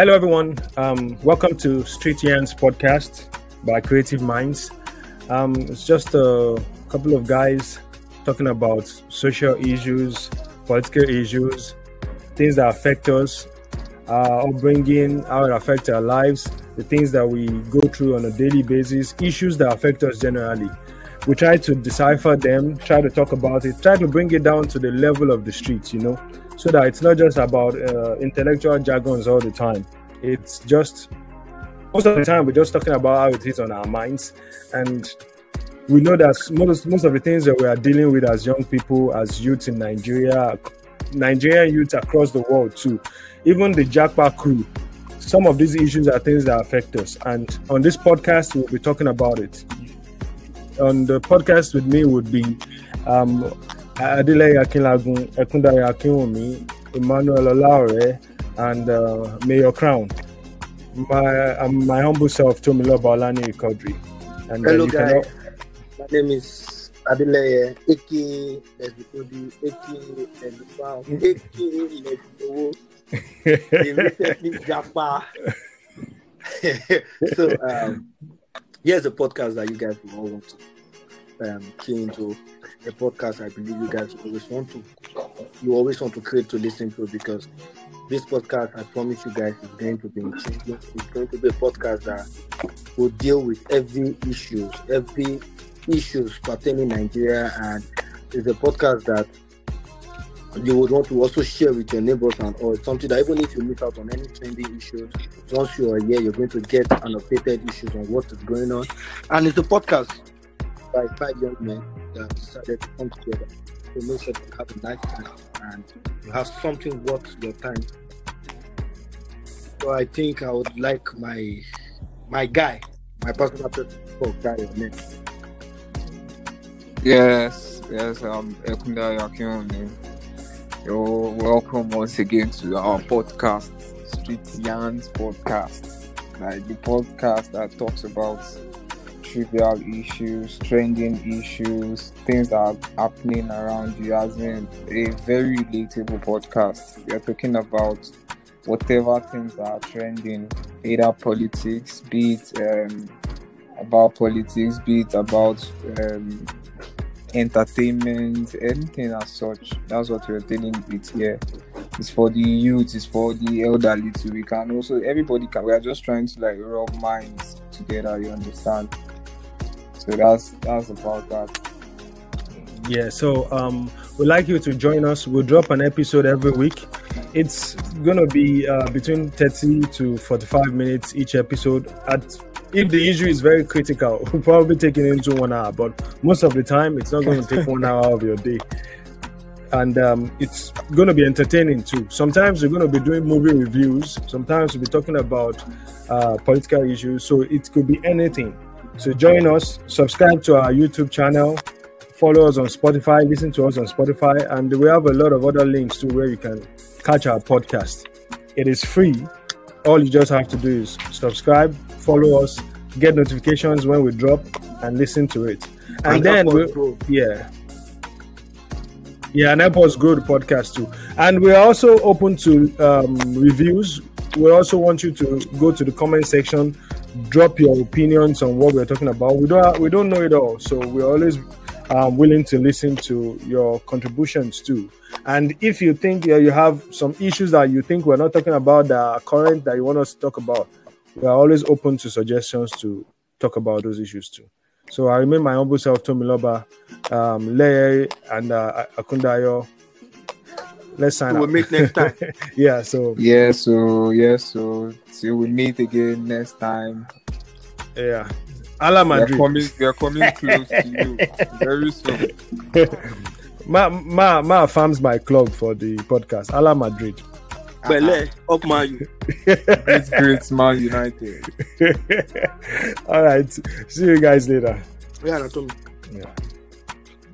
Hello, everyone. Um, welcome to Street Yarnz podcast by Creative Minds. Um, it's just a couple of guys talking about social issues, political issues, things that affect us, our upbringing, how it affects our lives, the things that we go through on a daily basis, issues that affect us generally. We try to decipher them, try to talk about it, try to bring it down to the level of the streets, you know, so that it's not just about uh, intellectual jargons all the time. It's just most of the time we're just talking about how it is on our minds, and we know that most most of the things that we are dealing with as young people, as youths in Nigeria, Nigerian youths across the world too, even the Japa crew. Some of these issues are things that affect us, and on this podcast we'll be talking about it. On the podcast with me would be um, Adele Akinlagun, Ekundayo Akinwumi, Emmanuel Olaore, and uh, Mayor Crown. My um, my humble self, Tomilo Balani Kodri. And Hello, guys. My name is Adelaye, aka Lesbikodi, aka Lesbikao, aka Lesbikowo, the Japa. so, um, here's a podcast that you guys will all want to um, key into. A podcast I believe you guys always want to, you always want to create to listen to because this podcast, I promise you guys, is going to be changing. It's going to be a podcast that will deal with every issues, every issues pertaining Nigeria, and it's a podcast that you would want to also share with your neighbors and or something that even if you miss out on any trending issues, once you are here, you're going to get an updated issues on what is going on. And it's a podcast by five young men that decided to come together to make sure you have a nice time and you have something worth your time. So I think I would like my my guy, my personal oh, guy. Yes, yes, um Ekunda Yakione. You're welcome once again to our podcast, Street Yarnz Podcast. Like the podcast that talks about trivial issues, trending issues, things that are happening around you, as in a very relatable podcast. We are talking about whatever things that are trending, either politics, be it um, about politics, be it about um, entertainment, anything as such. That's what we're dealing with here. It's for the youth, it's for the elderly too. We can also everybody can we are just trying to like rub minds together, you understand? So that's that's about that. Yeah, so um we'd like you to join us. We'll drop an episode every week. It's gonna be uh, between 30 to 45 minutes each episode. At if the issue is very critical, we'll probably take it into one hour, but most of the time it's not going to take one hour of your day. And um, it's going to be entertaining too. Sometimes we're going to be doing movie reviews. Sometimes we'll be talking about uh, political issues. So it could be anything. So join us, subscribe to our YouTube channel, follow us on Spotify, listen to us on Spotify, and we have a lot of other links to where you can catch our podcast. It is free. All you just have to do is subscribe, follow us, get notifications when we drop, and listen to it. And, and then we, yeah. Yeah, and grow the podcast too. And we're also open to um, reviews. We also want you to go to the comment section drop your opinions on what we're talking about. We don't we don't know it all, so we're always um, willing to listen to your contributions too. And if you think uh, you have some issues that you think we're not talking about that are current that you want us to talk about, we are always open to suggestions to talk about those issues too. So I remain my humble self, Tomiloba, um, Leye, and uh, Akundayo let's sign up. we'll meet next time. yeah, so yeah, so yeah, so till we meet again next time. Yeah. Hala Madrid. We are coming, we are coming close to you very soon. ma, ma, ma farms my club for the podcast. Hala Madrid. Bele, ah, ah. up man. great, great man United. All right. See you guys later. Yeah, Yeah.